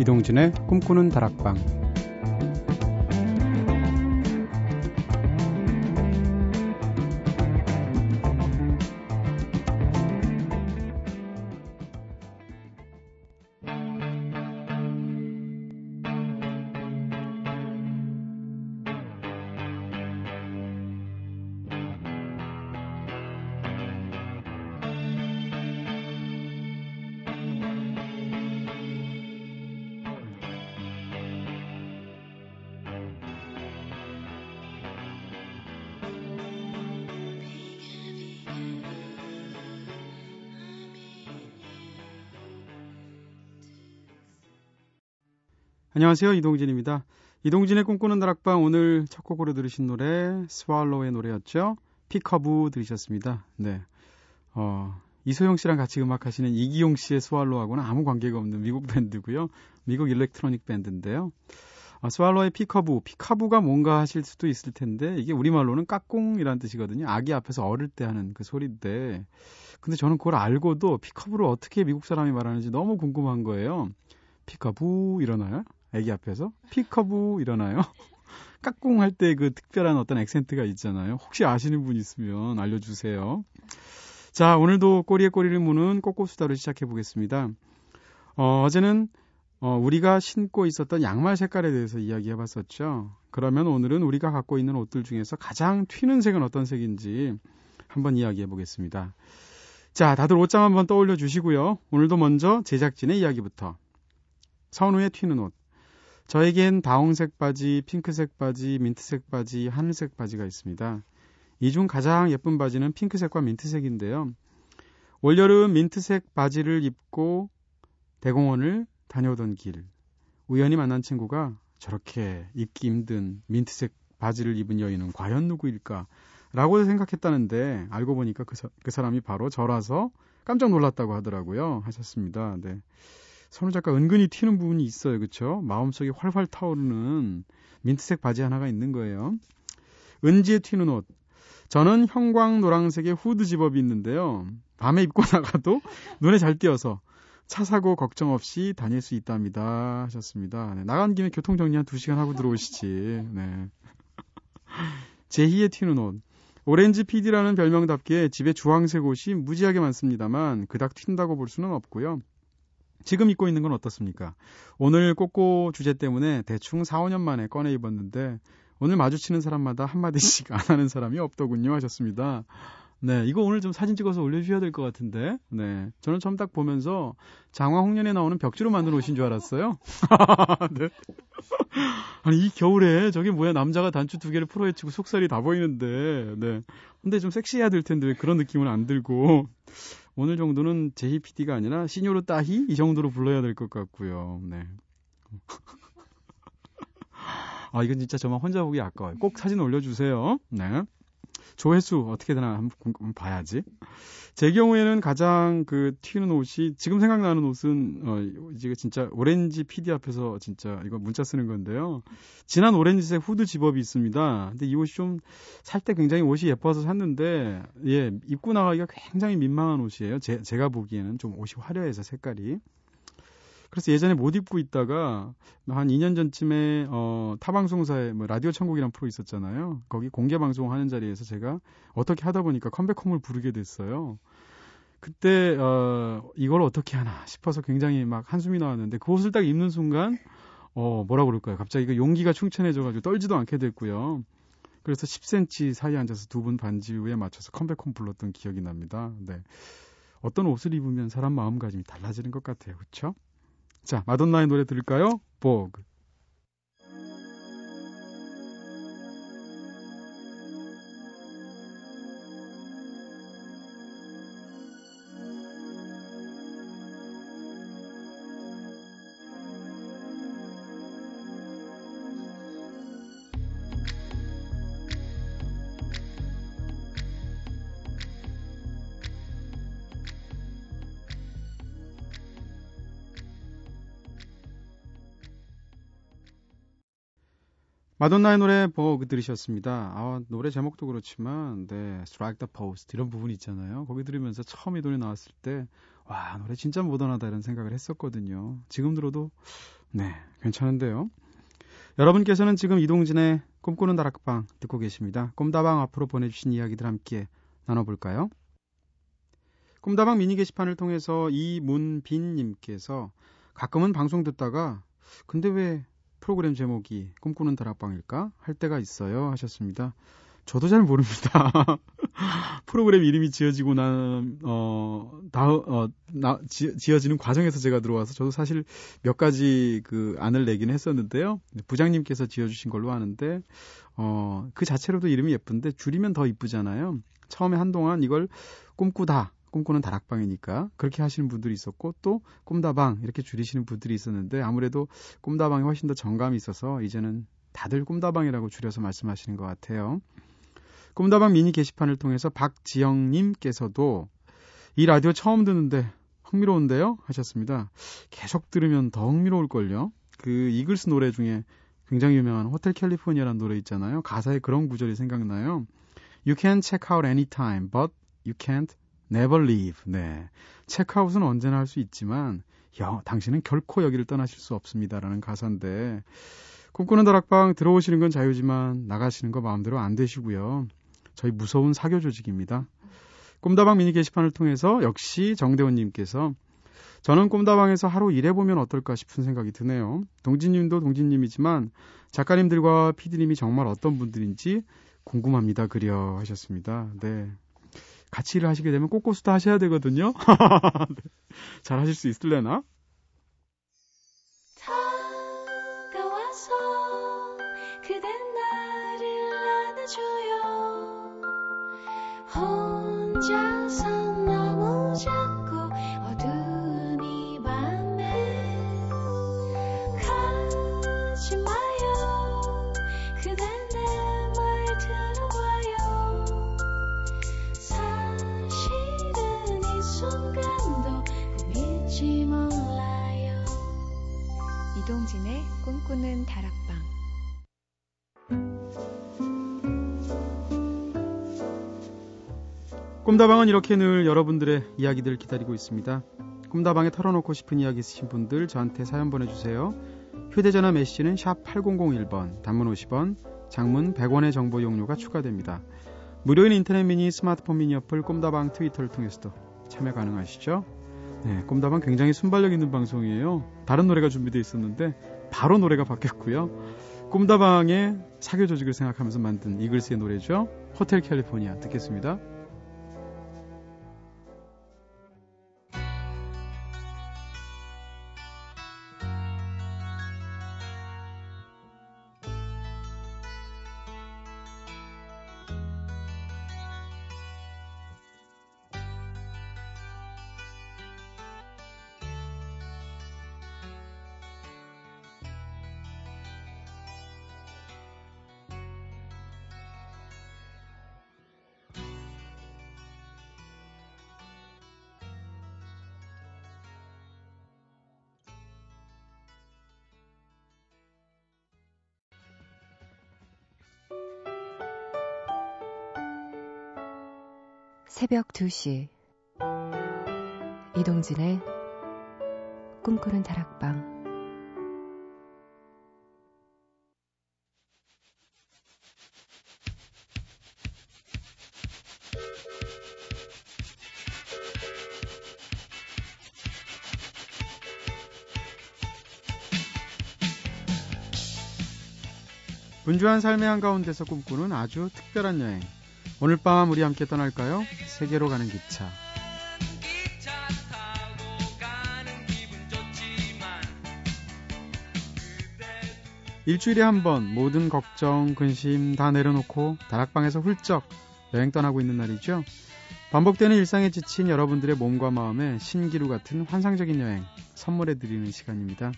이동진의 꿈꾸는 다락방 안녕하세요. 이동진입니다. 이동진의 꿈꾸는 다락방 오늘 첫 곡으로 들으신 노래 Swallow의 노래였죠. Peekaboo 들으셨습니다. 네. 어, 이소영 씨랑 같이 음악 하시는 이기용 씨의 Swallow하고는 아무 관계가 없는 미국 밴드고요. 미국 일렉트로닉 밴드인데요. 아, Swallow의 Peekaboo, Peekaboo가 뭔가 하실 수도 있을 텐데 이게 우리말로는 까꿍이라는 뜻이거든요. 아기 앞에서 어릴 때 하는 그 소리인데 근데 저는 그걸 알고도 Peekaboo를 어떻게 미국 사람이 말하는지 너무 궁금한 거예요. 피커브 일어나요? 애기 앞에서 피커브 일어나요? 깍꿍 할 때 그 특별한 어떤 액센트가 있잖아요. 혹시 아시는 분 있으면 알려주세요. 자, 오늘도 꼬리에 꼬리를 무는 꼬꼬수다로 시작해 보겠습니다. 어, 어제는 어, 우리가 신고 있었던 양말 색깔에 대해서 이야기해 봤었죠. 그러면 오늘은 우리가 갖고 있는 옷들 중에서 가장 튀는 색은 어떤 색인지 한번 이야기해 보겠습니다. 자, 다들 옷장 한번 떠올려 주시고요. 오늘도 먼저 제작진의 이야기부터. 선우의 튀는 옷. 저에겐 다홍색 바지, 핑크색 바지, 민트색 바지, 하늘색 바지가 있습니다. 이 중 가장 예쁜 바지는 핑크색과 민트색인데요. 올여름 민트색 바지를 입고 대공원을 다녀오던 길, 우연히 만난 친구가 저렇게 입기 힘든 민트색 바지를 입은 여인은 과연 누구일까? 라고 생각했다는데 알고 보니까 그, 사, 그 사람이 바로 저라서 깜짝 놀랐다고 하더라고요. 하셨습니다. 네. 선우 작가 은근히 튀는 부분이 있어요. 그렇죠? 마음속에 활활 타오르는 민트색 바지 하나가 있는 거예요. 은지의 튀는 옷. 저는 형광 노랑색의 후드 집업이 있는데요. 밤에 입고 나가도 눈에 잘 띄어서 차 사고 걱정 없이 다닐 수 있답니다. 하셨습니다. 네, 나간 김에 교통 정리 한 2시간 하고 들어오시지. 네. 제희의 튀는 옷. 오렌지 PD라는 별명답게 집에 주황색 옷이 무지하게 많습니다만 그닥 튄다고 볼 수는 없고요. 지금 입고 있는 건 어떻습니까? 오늘 꼬꼬 주제 때문에 대충 4, 5년 만에 꺼내 입었는데 오늘 마주치는 사람마다 한마디씩 안 하는 사람이 없더군요 하셨습니다. 네, 이거 오늘 좀 사진 찍어서 올려주셔야 될 것 같은데. 네, 저는 처음 딱 보면서 장화홍련에 나오는 벽지로 만든 옷인 줄 알았어요. 네. 아니 이 겨울에 저게 뭐야 남자가 단추 두 개를 풀어헤치고 속살이 다 보이는데, 네. 근데 좀 섹시해야 될 텐데 왜 그런 느낌은 안 들고. 오늘 정도는 제희 PD가 아니라 시뇨르 따히 이 정도로 불러야 될 것 같고요. 네. 아, 이건 진짜 저만 혼자 보기 아까워요. 꼭 사진 올려주세요. 네. 조회수 어떻게 되나 한번, 봐야지. 제 경우에는 가장 그 튀는 옷이 지금 생각나는 옷은 어 이제 진짜 오렌지 PD 앞에서 진짜 이거 문자 쓰는 건데요. 진한 오렌지색 후드 zip-up이 있습니다. 근데 이 옷이 좀 살 때 굉장히 옷이 예뻐서 샀는데 예 입고 나가기가 굉장히 민망한 옷이에요. 제, 제가 보기에는 좀 옷이 화려해서 색깔이. 그래서 예전에 못 입고 있다가 한 2년 전쯤에 어 타방송사에 뭐 라디오 천국이라는 프로 있었잖아요. 거기 공개 방송하는 자리에서 제가 어떻게 하다 보니까 Come Back Home을 부르게 됐어요. 그때 어 이걸 어떻게 하나 싶어서 굉장히 막 한숨이 나왔는데 그 옷을 딱 입는 순간 어 뭐라 그럴까요? 갑자기 그 용기가 충천해져 가지고 떨지도 않게 됐고요. 그래서 10cm 사이에 앉아서 두 분 반지에 맞춰서 컴백홈 불렀던 기억이 납니다. 네. 어떤 옷을 입으면 사람 마음가짐이 달라지는 것 같아요. 그렇죠? 자, 마돈나의 노래 들을까요? 보그. 마돈나의 노래 보고 들으셨습니다. 아, 노래 제목도 그렇지만, 네, Strike the Post 이런 부분 있잖아요. 거기 들으면서 처음 이 노래 나왔을 때, 와, 노래 진짜 모던하다 이런 생각을 했었거든요. 지금 들어도 네, 괜찮은데요. 여러분께서는 지금 이동진의 꿈꾸는 다락방 듣고 계십니다. 꿈다방 앞으로 보내주신 이야기들 함께 나눠볼까요? 꿈다방 미니 게시판을 통해서 이문빈님께서 가끔은 방송 듣다가 근데 왜 프로그램 제목이 꿈꾸는 다락방일까 할 때가 있어요 하셨습니다. 저도 잘 모릅니다. 프로그램 이름이 지어지고 난, 어, 다, 어, 나, 지, 지어지는 과정에서 제가 들어와서 저도 사실 몇 가지 그 안을 내긴 했었는데요. 부장님께서 지어주신 걸로 아는데, 어, 그 자체로도 이름이 예쁜데 줄이면 더 이쁘잖아요. 처음에 한동안 이걸 꿈꾸다, 꿈꾸는 다락방이니까 그렇게 하시는 분들이 있었고 또 꿈다방 이렇게 줄이시는 분들이 있었는데 아무래도 꿈다방이 훨씬 더 정감이 있어서 이제는 다들 꿈다방이라고 줄여서 말씀하시는 것 같아요. 꿈다방 미니 게시판을 통해서 박지영님께서도 이 라디오 처음 듣는데 흥미로운데요? 하셨습니다. 계속 들으면 더 흥미로울걸요? 그 이글스 노래 중에 굉장히 유명한 호텔 캘리포니아라는 노래 있잖아요. 가사에 그런 구절이 생각나요. You can check out anytime, but you can't never leave. 네. 체크아웃은 언제나 할 수 있지만, 여, 당신은 결코 여기를 떠나실 수 없습니다라는 가사인데, 꿈꾸는 다락방 들어오시는 건 자유지만 나가시는 거 마음대로 안 되시고요. 저희 무서운 사교 조직입니다. 꿈다방 미니 게시판을 통해서 역시 정대원님께서 저는 꿈다방에서 하루 일해보면 어떨까 싶은 생각이 드네요. 동진님도 동진님이지만 작가님들과 피디님이 정말 어떤 분들인지 궁금합니다. 그려 하셨습니다. 네. 같이 일을 하시게 되면 꼬꼬수도 하셔야 되거든요. 네. 잘 하실 수 있을래나? 이동진의 꿈꾸는 다락방 꿈다방은 이렇게 늘 여러분들의 이야기들 기다리고 있습니다. 꿈다방에 털어놓고 싶은 이야기 있으신 분들 저한테 사연 보내주세요. 휴대전화 메시지는 샵 8001번, 단문 50원, 장문 100원의 정보 이용료가 추가됩니다. 무료인 인터넷 미니, 스마트폰 미니 어플, 꿈다방 트위터를 통해서도 참여 가능하시죠? 네, 꿈다방 굉장히 순발력 있는 방송이에요. 다른 노래가 준비되어 있었는데 바로 노래가 바뀌었고요. 꿈다방의 사교 조직을 생각하면서 만든 이글스의 노래죠. 호텔 캘리포니아 듣겠습니다. 새벽 2시. 이동진의 꿈꾸는 다락방 분주한 삶의 한가운데서 꿈꾸는 아주 특별한 여행 오늘 밤 우리 함께 떠날까요? 세계로 가는 기차. 일주일에 한 번 모든 걱정, 근심 다 내려놓고 다락방에서 훌쩍 여행 떠나고 있는 날이죠. 반복되는 일상에 지친 여러분들의 몸과 마음에 신기루 같은 환상적인 여행 선물해 드리는 시간입니다.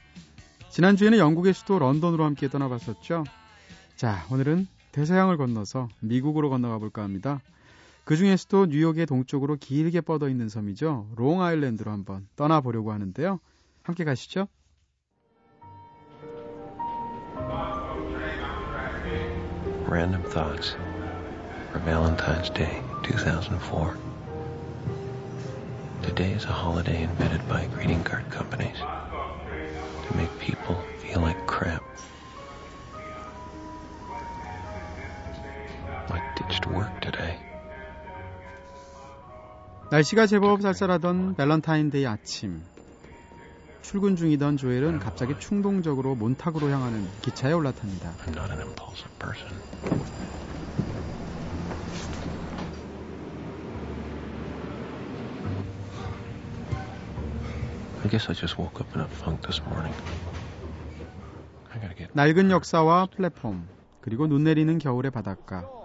지난주에는 영국의 수도 런던으로 함께 떠나봤었죠. 자, 오늘은 대서양을 건너서 미국으로 건너가 볼까 합니다. 그 중에서도 뉴욕의 동쪽으로 길게 뻗어 있는 섬이죠. 롱 아일랜드로 한번 떠나보려고 하는데요. 함께 가시죠. Random thoughts for Valentine's Day 2004. Today is a holiday invented by greeting card companies to make people 날씨가 제법 쌀쌀하던 밸런타인데이 아침. 출근 중이던 조엘은 갑자기 충동적으로 몬탁으로 향하는 기차에 올라탑니다. I'm not an impulsive person. I guess I just woke up in a funk this morning. I gotta get. 낡은 역사와 플랫폼, 그리고 눈 내리는 겨울의 바닷가.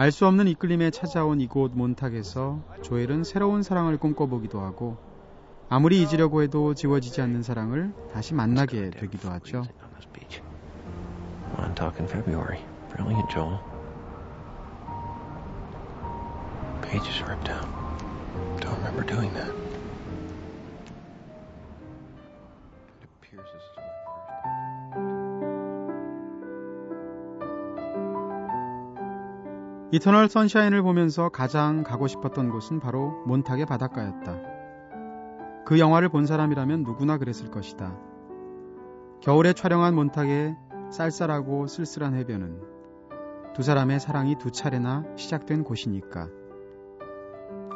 알 수 없는 이끌림에 찾아온 이곳 몬탁에서 조엘은 새로운 사랑을 꿈꿔보기도 하고 아무리 잊으려고 해도 지워지지 않는 사랑을 다시 만나게 되기도 하죠. On this beach. Montauk in February. Brilliant, Joel. Pages ripped out. Don't remember doing that. 이터널 선샤인을 보면서 가장 가고 싶었던 곳은 바로 몬탁의 바닷가였다. 그 영화를 본 사람이라면 누구나 그랬을 것이다. 겨울에 촬영한 몬탁의 쌀쌀하고 쓸쓸한 해변은 두 사람의 사랑이 두 차례나 시작된 곳이니까.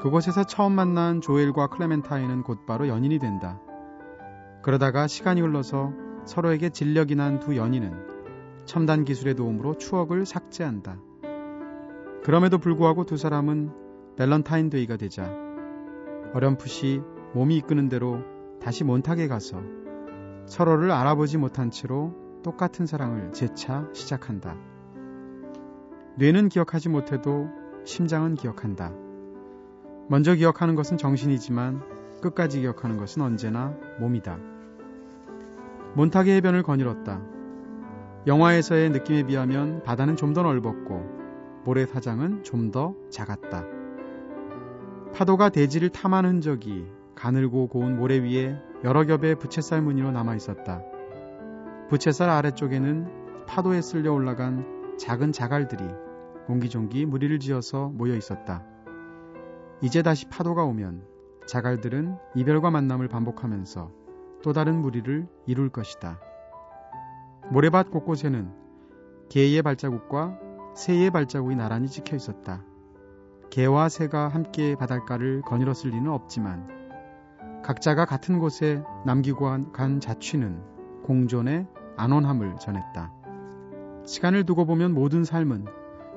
그곳에서 처음 만난 조엘과 클레멘타인은 곧바로 연인이 된다. 그러다가 시간이 흘러서 서로에게 진력이 난 두 연인은 첨단 기술의 도움으로 추억을 삭제한다. 그럼에도 불구하고 두 사람은 밸런타인데이가 되자 어렴풋이 몸이 이끄는 대로 다시 몬탁에 가서 서로를 알아보지 못한 채로 똑같은 사랑을 재차 시작한다. 뇌는 기억하지 못해도 심장은 기억한다. 먼저 기억하는 것은 정신이지만 끝까지 기억하는 것은 언제나 몸이다. 몬탁의 해변을 거닐었다. 영화에서의 느낌에 비하면 바다는 좀 더 넓었고 모래사장은 좀 더 작았다. 파도가 대지를 탐한 흔적이 가늘고 고운 모래 위에 여러 겹의 부채살 무늬로 남아 있었다. 부채살 아래쪽에는 파도에 쓸려 올라간 작은 자갈들이 옹기종기 무리를 지어서 모여 있었다. 이제 다시 파도가 오면 자갈들은 이별과 만남을 반복하면서 또 다른 무리를 이룰 것이다. 모래밭 곳곳에는 개의 발자국과 새의 발자국이 나란히 찍혀 있었다. 개와 새가 함께 바닷가를 거닐었을 리는 없지만 각자가 같은 곳에 남기고 간 자취는 공존의 안온함을 전했다. 시간을 두고 보면 모든 삶은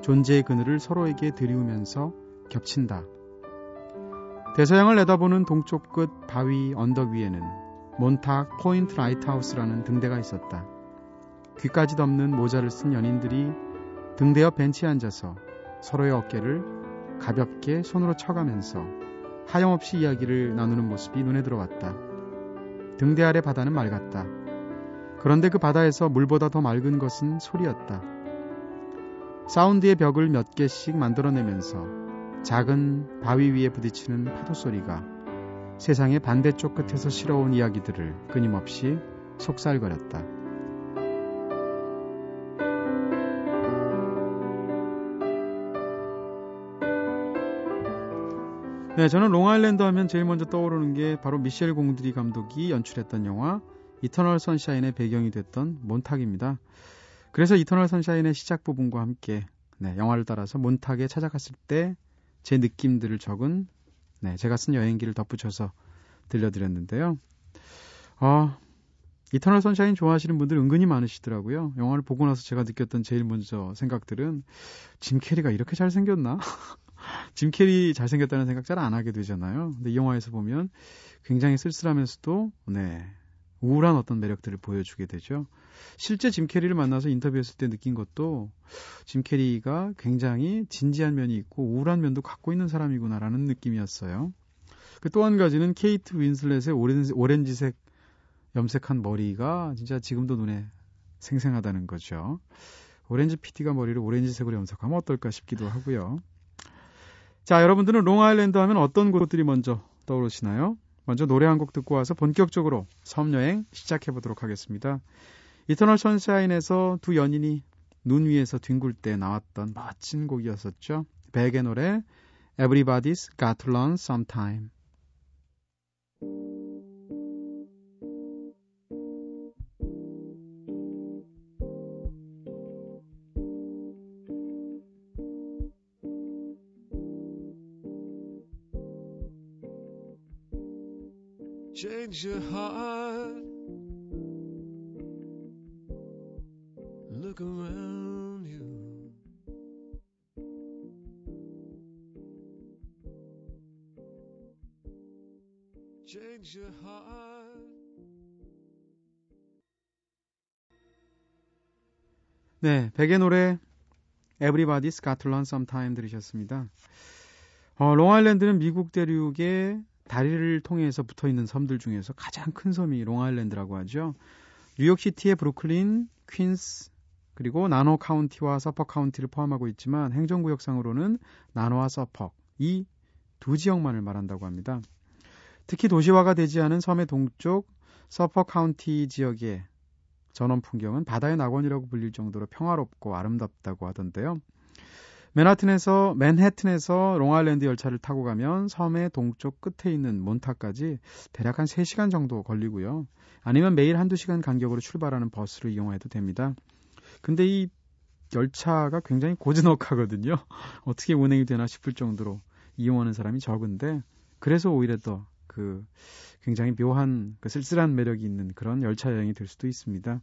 존재의 그늘을 서로에게 들이우면서 겹친다. 대서양을 내다보는 동쪽 끝 바위 언덕 위에는 Montauk Point Lighthouse라는 등대가 있었다. 귀까지 덮는 모자를 쓴 연인들이 등대 옆 벤치에 앉아서 서로의 어깨를 가볍게 손으로 쳐가면서 하염없이 이야기를 나누는 모습이 눈에 들어왔다. 등대 아래 바다는 맑았다. 그런데 그 바다에서 물보다 더 맑은 것은 소리였다. 사운드의 벽을 몇 개씩 만들어내면서 작은 바위 위에 부딪히는 파도 소리가 세상의 반대쪽 끝에서 실어온 이야기들을 끊임없이 속살거렸다. 네, 저는 롱아일랜드 하면 제일 먼저 떠오르는 게 바로 미셸 공드리 감독이 연출했던 영화 Eternal Sunshine의 배경이 됐던 몬탁입니다. 그래서 Eternal Sunshine의 시작 부분과 함께 네, 영화를 따라서 몬탁에 찾아갔을 때 제 느낌들을 적은 네, 제가 쓴 여행기를 덧붙여서 들려드렸는데요. 아, Eternal Sunshine 좋아하시는 분들 은근히 많으시더라고요. 영화를 보고 나서 제가 느꼈던 제일 먼저 생각들은 짐 캐리가 이렇게 잘생겼나? 짐 캐리 잘생겼다는 생각 잘 안 하게 되잖아요. 근데 이 영화에서 보면 굉장히 쓸쓸하면서도 네, 우울한 어떤 매력들을 보여주게 되죠. 실제 짐 캐리를 만나서 인터뷰했을 때 느낀 것도 짐 캐리가 굉장히 진지한 면이 있고 우울한 면도 갖고 있는 사람이구나라는 느낌이었어요. 그 또 한 가지는 케이트 윈슬렛의 오렌지, 오렌지색 염색한 머리가 진짜 지금도 눈에 생생하다는 거죠. 오렌지 PD가 머리를 오렌지색으로 염색하면 어떨까 싶기도 하고요. 자, 여러분들은 롱아일랜드 하면 어떤 곳들이 먼저 떠오르시나요? 먼저 노래 한 곡 듣고 와서 본격적으로 섬 여행 시작해 보도록 하겠습니다. 이터널 선샤인에서 두 연인이 눈 위에서 뒹굴 때 나왔던 멋진 곡이었었죠. 백의 노래 Everybody's Got to Learn Sometime. 네, 백의 노래 to Learn Sometime 들으셨습니다. 어, 롱아일랜드는 미국 대륙의 다리를 통해서 붙어 있는 섬들 중에서 가장 큰 섬이 롱아일랜드라고 하죠. 뉴욕시티의 브루클린, 퀸스, 그리고 나소 카운티와 서퍽 카운티를 포함하고 있지만 행정구역상으로는 나소와 서퍽 이 두 지역만을 말한다고 합니다. 특히 도시화가 되지 않은 섬의 동쪽 서퍽 카운티 지역의 전원 풍경은 바다의 낙원이라고 불릴 정도로 평화롭고 아름답다고 하던데요. 맨하튼에서 맨해튼에서 롱아일랜드 열차를 타고 가면 섬의 동쪽 끝에 있는 몬탁까지 대략 한 3시간 정도 걸리고요. 아니면 매일 한두 시간 간격으로 출발하는 버스를 이용해도 됩니다. 근데 이 열차가 굉장히 고즈넉하거든요. 어떻게 운행이 되나 싶을 정도로 이용하는 사람이 적은데 그래서 오히려 더 그 굉장히 묘한 그 쓸쓸한 매력이 있는 그런 열차 여행이 될 수도 있습니다.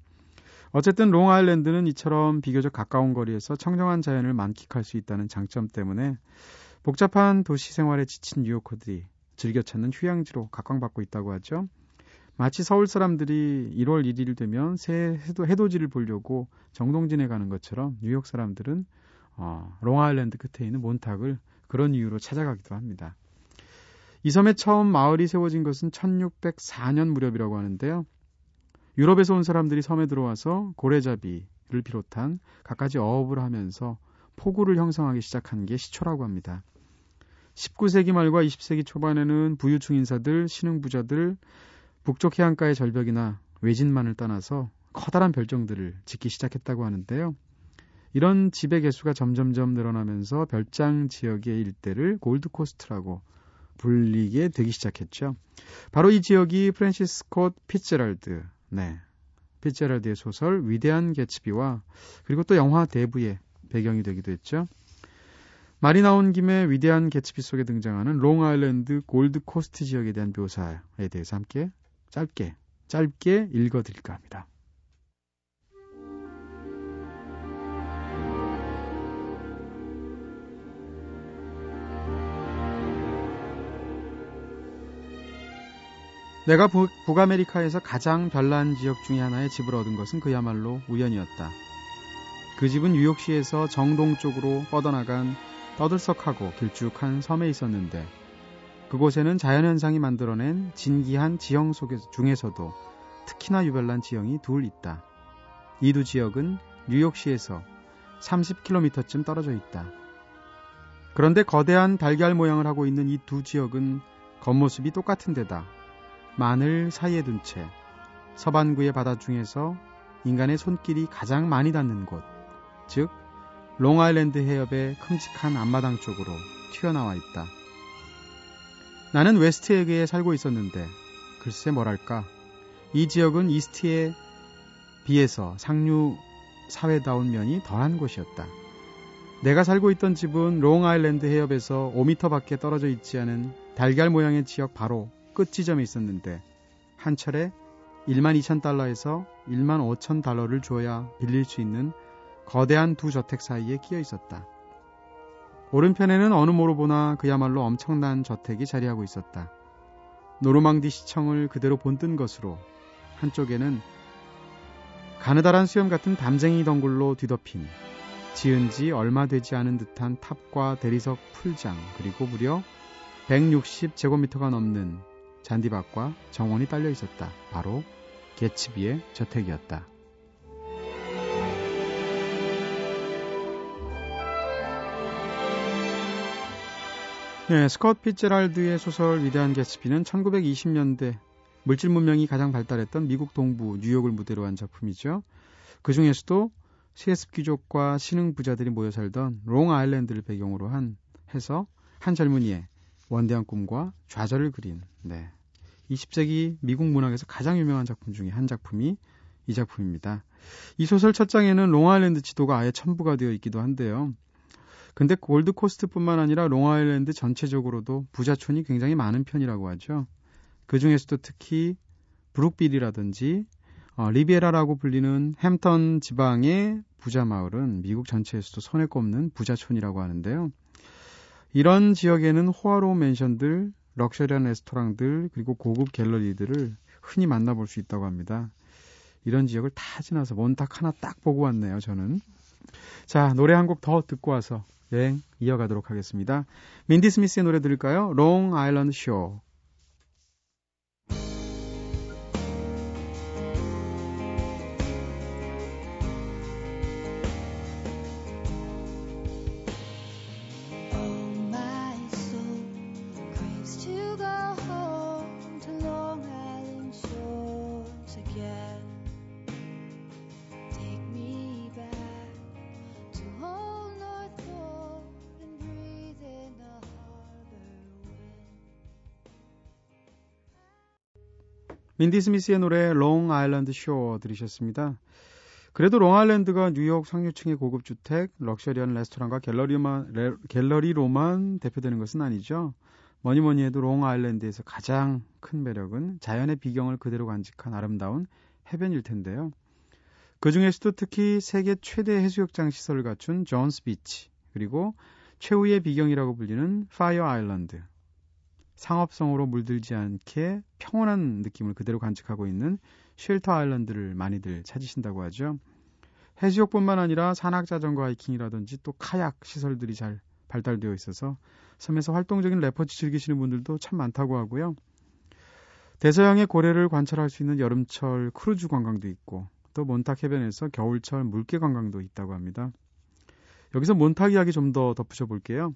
어쨌든 롱아일랜드는 이처럼 비교적 가까운 거리에서 청정한 자연을 만끽할 수 있다는 장점 때문에 복잡한 도시 생활에 지친 뉴요커들이 즐겨 찾는 휴양지로 각광받고 있다고 하죠. 마치 서울 사람들이 1월 1일 되면 새 해도, 해돋이를 보려고 정동진에 가는 것처럼 뉴욕 사람들은 어, 롱아일랜드 끝에 있는 몬탁을 그런 이유로 찾아가기도 합니다. 이 섬에 처음 마을이 세워진 것은 1604년 무렵이라고 하는데요. 유럽에서 온 사람들이 섬에 들어와서 고래잡이를 비롯한 갖가지 어업을 하면서 포구를 형성하기 시작한 게 시초라고 합니다. 19세기 말과 20세기 초반에는 부유층 인사들, 신흥 부자들, 북쪽 해안가의 절벽이나 외진만을 떠나서 커다란 별정들을 짓기 시작했다고 하는데요. 이런 집의 개수가 점점점 늘어나면서 별장 지역의 일대를 골드코스트라고 불리게 되기 시작했죠. 바로 이 지역이 프랜시스 스콧 피츠제럴드, 네. 피츠제럴드의 소설 위대한 개츠비와 그리고 또 영화 대부의 배경이 되기도 했죠. 말이 나온 김에 위대한 개츠비 속에 등장하는 롱아일랜드 골드 코스트 지역에 대한 묘사에 대해서 함께 짧게 짧게 읽어드릴까 합니다. 내가 북, 북아메리카에서 가장 별난 지역 중의 하나의 집을 얻은 것은 그야말로 우연이었다. 그 집은 뉴욕시에서 정동 쪽으로 뻗어나간 떠들썩하고 길쭉한 섬에 있었는데 그곳에는 자연현상이 만들어낸 진기한 지형 속에, 중에서도 특히나 유별난 지형이 둘 있다. 이 두 지역은 뉴욕시에서 30km쯤 떨어져 있다. 그런데 거대한 달걀 모양을 하고 있는 이 두 지역은 겉모습이 똑같은 데다 만을 사이에 둔 채 서반구의 바다 중에서 인간의 손길이 가장 많이 닿는 곳, 즉 롱아일랜드 해협의 큼직한 앞마당 쪽으로 튀어나와 있다. 나는 웨스트 에그에 살고 있었는데 글쎄 뭐랄까 이 지역은 이스트에 비해서 상류 사회다운 면이 덜한 곳이었다. 내가 살고 있던 집은 롱아일랜드 해협에서 5m 밖에 떨어져 있지 않은 달걀 모양의 지역 바로 끝 지점에 있었는데 한 철에 1만 2천 달러에서 1만 5천 달러를 줘야 빌릴 수 있는 거대한 두 저택 사이에 끼어 있었다. 오른편에는 어느 모로 보나 그야말로 엄청난 저택이 자리하고 있었다. 노르망디 시청을 그대로 본뜬 것으로 한쪽에는 가느다란 수염 같은 담쟁이 덩굴로 뒤덮인 지은 지 얼마 되지 않은 듯한 탑과 대리석 풀장 그리고 무려 160제곱미터가 넘는 잔디밭과 정원이 딸려 있었다. 바로 개츠비의 저택이었다. 네, 스컷 피츠랄드의 소설 위대한 개츠비는 1920년대 물질 문명이 가장 발달했던 미국 동부 뉴욕을 무대로 한 작품이죠. 그 중에서도 세습 귀족과 신흥 부자들이 모여 살던 롱 아일랜드를 배경으로 한 해서 한 젊은이의 원대한 꿈과 좌절을 그린 네. 20세기 미국 문학에서 가장 유명한 작품 중에 한 작품이 이 작품입니다. 이 소설 첫 장에는 롱아일랜드 지도가 아예 첨부가 되어 있기도 한데요. 근데 골드코스트뿐만 아니라 롱아일랜드 전체적으로도 부자촌이 굉장히 많은 편이라고 하죠. 그 중에서도 특히 브룩빌이라든지 어, 리베라라고 불리는 햄턴 지방의 부자 마을은 미국 전체에서도 손에 꼽는 부자촌이라고 하는데요. 이런 지역에는 호화로운 맨션들, 럭셔리한 레스토랑들, 그리고 고급 갤러리들을 흔히 만나볼 수 있다고 합니다. 이런 지역을 다 지나서 몬탁 하나 딱 보고 왔네요, 저는. 자, 노래 한 곡 더 듣고 와서 여행 이어가도록 하겠습니다. 민디 스미스의 노래 들을까요? 롱 아일랜드 쇼. 민디 스미스의 노래 Long Island Shores 들으셨습니다. 그래도 롱아일랜드가 뉴욕 상류층의 고급 주택, 럭셔리한 레스토랑과 갤러리만 레, 갤러리로만 대표되는 것은 아니죠. 뭐니 뭐니 해도 롱아일랜드에서 가장 큰 매력은 자연의 비경을 그대로 간직한 아름다운 해변일 텐데요. 그 중에서도 특히 세계 최대 해수욕장 시설을 갖춘 존스 비치, 그리고 최후의 비경이라고 불리는 파이어 아일랜드, 상업성으로 물들지 않게 평온한 느낌을 그대로 간직하고 있는 쉘터 아일랜드를 많이들 찾으신다고 하죠. 해수욕뿐만 아니라 산악 자전거 하이킹이라든지 또 카약 시설들이 잘 발달되어 있어서 섬에서 활동적인 레포츠 즐기시는 분들도 참 많다고 하고요. 대서양의 고래를 관찰할 수 있는 여름철 크루즈 관광도 있고 또 몬탁 해변에서 겨울철 물개 관광도 있다고 합니다. 여기서 몬탁 이야기 좀 더 덧붙여 볼게요.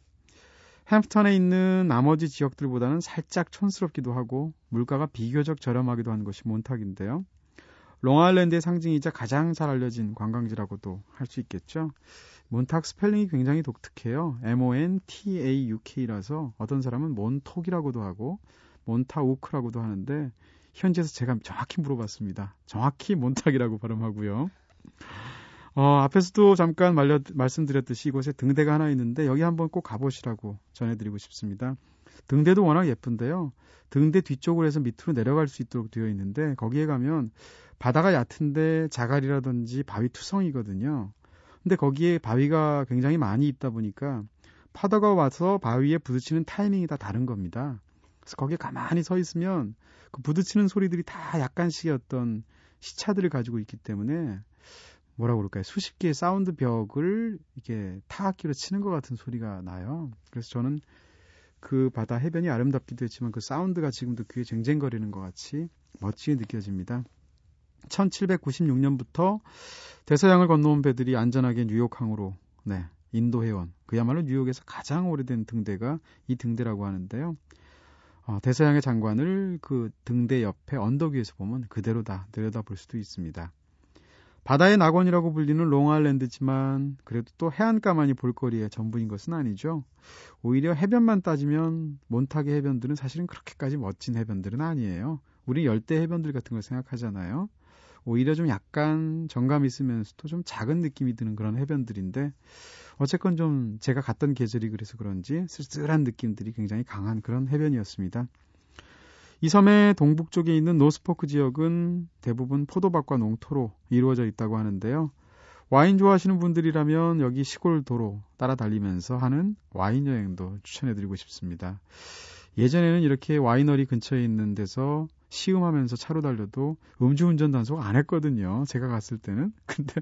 햄프턴에 있는 나머지 지역들보다는 살짝 촌스럽기도 하고 물가가 비교적 저렴하기도 한 것이 몬탁인데요. 롱아일랜드의 상징이자 가장 잘 알려진 관광지라고도 할 수 있겠죠. 몬탁 스펠링이 굉장히 독특해요. M-O-N-T-A-U-K라서 어떤 사람은 몬톡이라고도 하고 몬타우크라고도 하는데 현지에서 제가 정확히 물어봤습니다. 정확히 몬탁이라고 발음하고요. 어, 앞에서도 잠깐 말려, 말씀드렸듯이 이곳에 등대가 하나 있는데 여기 한번 꼭 가보시라고 전해드리고 싶습니다. 등대도 워낙 예쁜데요. 등대 뒤쪽으로 해서 밑으로 내려갈 수 있도록 되어 있는데 거기에 가면 바다가 얕은데 자갈이라든지 바위 투성이거든요. 근데 거기에 바위가 굉장히 많이 있다 보니까 파도가 와서 바위에 부딪히는 타이밍이 다 다른 겁니다. 그래서 거기에 가만히 서 있으면 그 부딪히는 소리들이 다 약간씩의 어떤 시차들을 가지고 있기 때문에 뭐라 그럴까요? 수십 개의 사운드 벽을 이렇게 타악기로 치는 것 같은 소리가 나요. 그래서 저는 그 바다 해변이 아름답기도 했지만 그 사운드가 지금도 귀에 쟁쟁거리는 것 같이 멋지게 느껴집니다. 1796년부터 대서양을 건너온 배들이 안전하게 뉴욕항으로 네, 인도해온 그야말로 뉴욕에서 가장 오래된 등대가 이 등대라고 하는데요. 어, 대서양의 장관을 그 등대 옆에 언덕 위에서 보면 그대로 다 내려다 볼 수도 있습니다. 바다의 낙원이라고 불리는 롱아일랜드지만 그래도 또 해안가만이 볼거리의 전부인 것은 아니죠. 오히려 해변만 따지면 몬타게 해변들은 사실은 그렇게까지 멋진 해변들은 아니에요. 우리 열대 해변들 같은 걸 생각하잖아요. 오히려 좀 약간 정감 있으면서도 좀 작은 느낌이 드는 그런 해변들인데 어쨌건 좀 제가 갔던 계절이 그래서 그런지 쓸쓸한 느낌들이 굉장히 강한 그런 해변이었습니다. 이 섬의 동북쪽에 있는 노스포크 지역은 대부분 포도밭과 농토로 이루어져 있다고 하는데요. 와인 좋아하시는 분들이라면 여기 시골 도로 따라 달리면서 하는 와인 여행도 추천해드리고 싶습니다. 예전에는 이렇게 와이너리 근처에 있는 데서 시음하면서 차로 달려도 음주운전 단속 안 했거든요. 제가 갔을 때는. 근데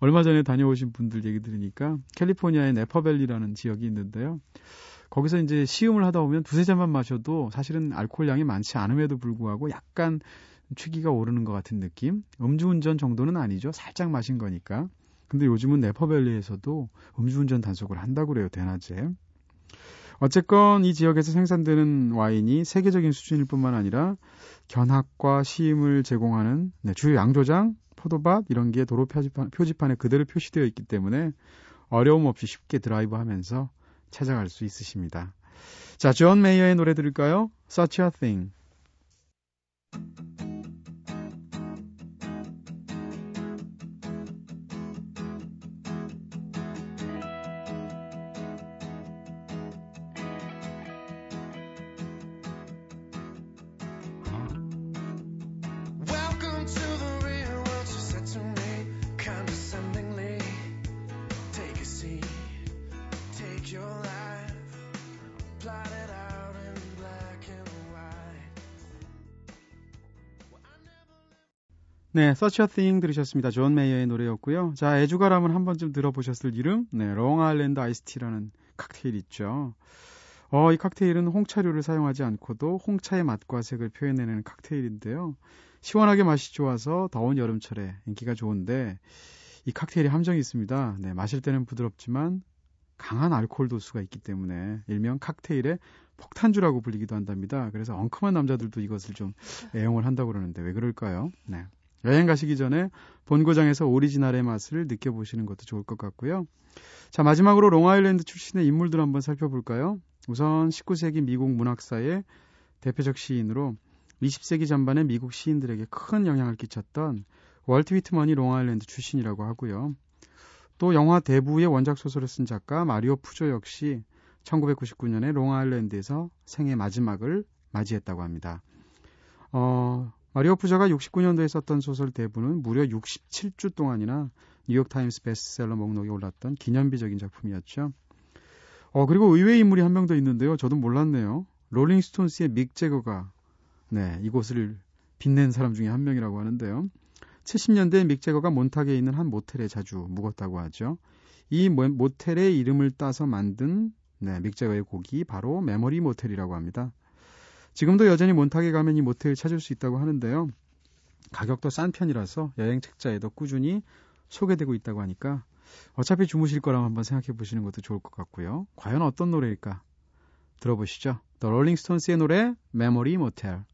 얼마 전에 다녀오신 분들 얘기 들으니까 캘리포니아의 네퍼밸리라는 지역이 있는데요. 거기서 이제 시음을 하다 보면 두세 잔만 마셔도 사실은 알코올 양이 많지 않음에도 불구하고 약간 취기가 오르는 것 같은 느낌? 음주운전 정도는 아니죠. 살짝 마신 거니까. 근데 요즘은 네퍼밸리에서도 음주운전 단속을 한다고 그래요, 대낮에. 어쨌건 이 지역에서 생산되는 와인이 세계적인 수준일 뿐만 아니라 견학과 시임을 제공하는 네, 주요 양조장, 포도밭 이런 게 도로 표지판, 표지판에 그대로 표시되어 있기 때문에 어려움 없이 쉽게 드라이브 하면서 찾아갈 수 있으십니다. 자, 존 메이어의 노래 들을까요? Such a Thing. 네, No Such Thing 들으셨습니다. 존 메이어의 노래였고요. 자, 애주가라면 한 번쯤 들어보셨을 이름? 네, 롱 아일랜드 아이스티라는 칵테일 있죠. 어, 이 칵테일은 홍차류를 사용하지 않고도 홍차의 맛과 색을 표현해내는 칵테일인데요. 시원하게 맛이 좋아서 더운 여름철에 인기가 좋은데 이 칵테일이 함정이 있습니다. 네, 마실 때는 부드럽지만 강한 알코올 도수가 있기 때문에 일명 칵테일의 폭탄주라고 불리기도 한답니다. 그래서 엉큼한 남자들도 이것을 좀 애용을 한다고 그러는데 왜 그럴까요? 네. 여행 가시기 전에 본고장에서 오리지널의 맛을 느껴보시는 것도 좋을 것 같고요. 자, 마지막으로 롱아일랜드 출신의 인물들 한번 살펴볼까요? 우선 19세기 미국 문학사의 대표적 시인으로 20세기 전반에 미국 시인들에게 큰 영향을 끼쳤던 월트 휘트먼이 롱아일랜드 출신이라고 하고요. 또 영화 대부의 원작 소설을 쓴 작가 마리오 푸조 역시 1999년에 롱아일랜드에서 생애 마지막을 맞이했다고 합니다. 어, 마리오 푸저가 69년도에 썼던 소설 대부는 무려 67주 동안이나 뉴욕타임스 베스트셀러 목록에 올랐던 기념비적인 작품이었죠. 어, 그리고 의외의 인물이 한 명 더 있는데요. 저도 몰랐네요. 롤링스톤스의 믹 제거가 네, 이곳을 빛낸 사람 중에 한 명이라고 하는데요. 70년대 믹 제거가 몬탁에 있는 한 모텔에 자주 묵었다고 하죠. 이 모텔의 이름을 따서 만든 네, 믹 제거의 곡이 바로 메모리 모텔이라고 합니다. 지금도 여전히 몬탁에 가면 이 모텔 찾을 수 있다고 하는데요. 가격도 싼 편이라서 여행 책자에도 꾸준히 소개되고 있다고 하니까 어차피 주무실 거라면 한번 생각해 보시는 것도 좋을 것 같고요. 과연 어떤 노래일까? 들어보시죠. The Rolling Stones의 노래 Memory Motel.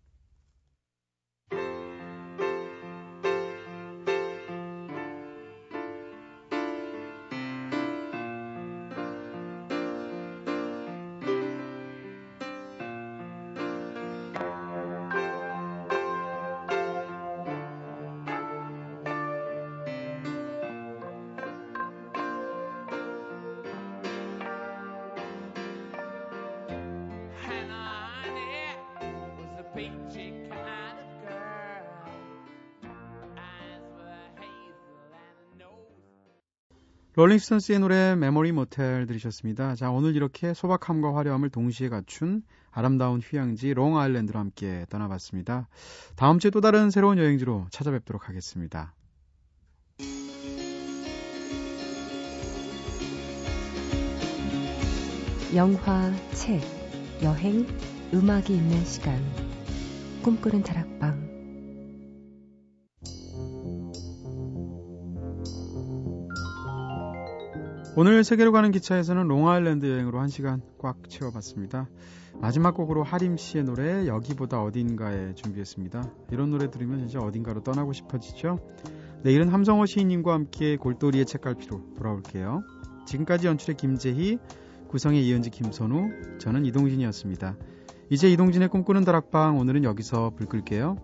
롤링스톤스의 노래 Memory Motel 들으셨습니다. 자, 오늘 이렇게 소박함과 화려함을 동시에 갖춘 아름다운 휴양지 롱 아일랜드로 함께 떠나봤습니다. 다음 주에 또 다른 새로운 여행지로 찾아뵙도록 하겠습니다. 영화, 책, 여행, 음악이 있는 시간. 꿈꾸는 다락방. 오늘 세계로 가는 기차에서는 롱아일랜드 여행으로 1시간 꽉 채워봤습니다. 마지막 곡으로 하림 씨의 노래 여기보다 어딘가에 준비했습니다. 이런 노래 들으면 진짜 어딘가로 떠나고 싶어지죠? 내일은 함성호 시인님과 함께 골돌이의 책갈피로 돌아올게요. 지금까지 연출의 김재희, 구성의 이은지 김선우, 저는 이동진이었습니다. 이제 이동진의 꿈꾸는 다락방 오늘은 여기서 불 끌게요.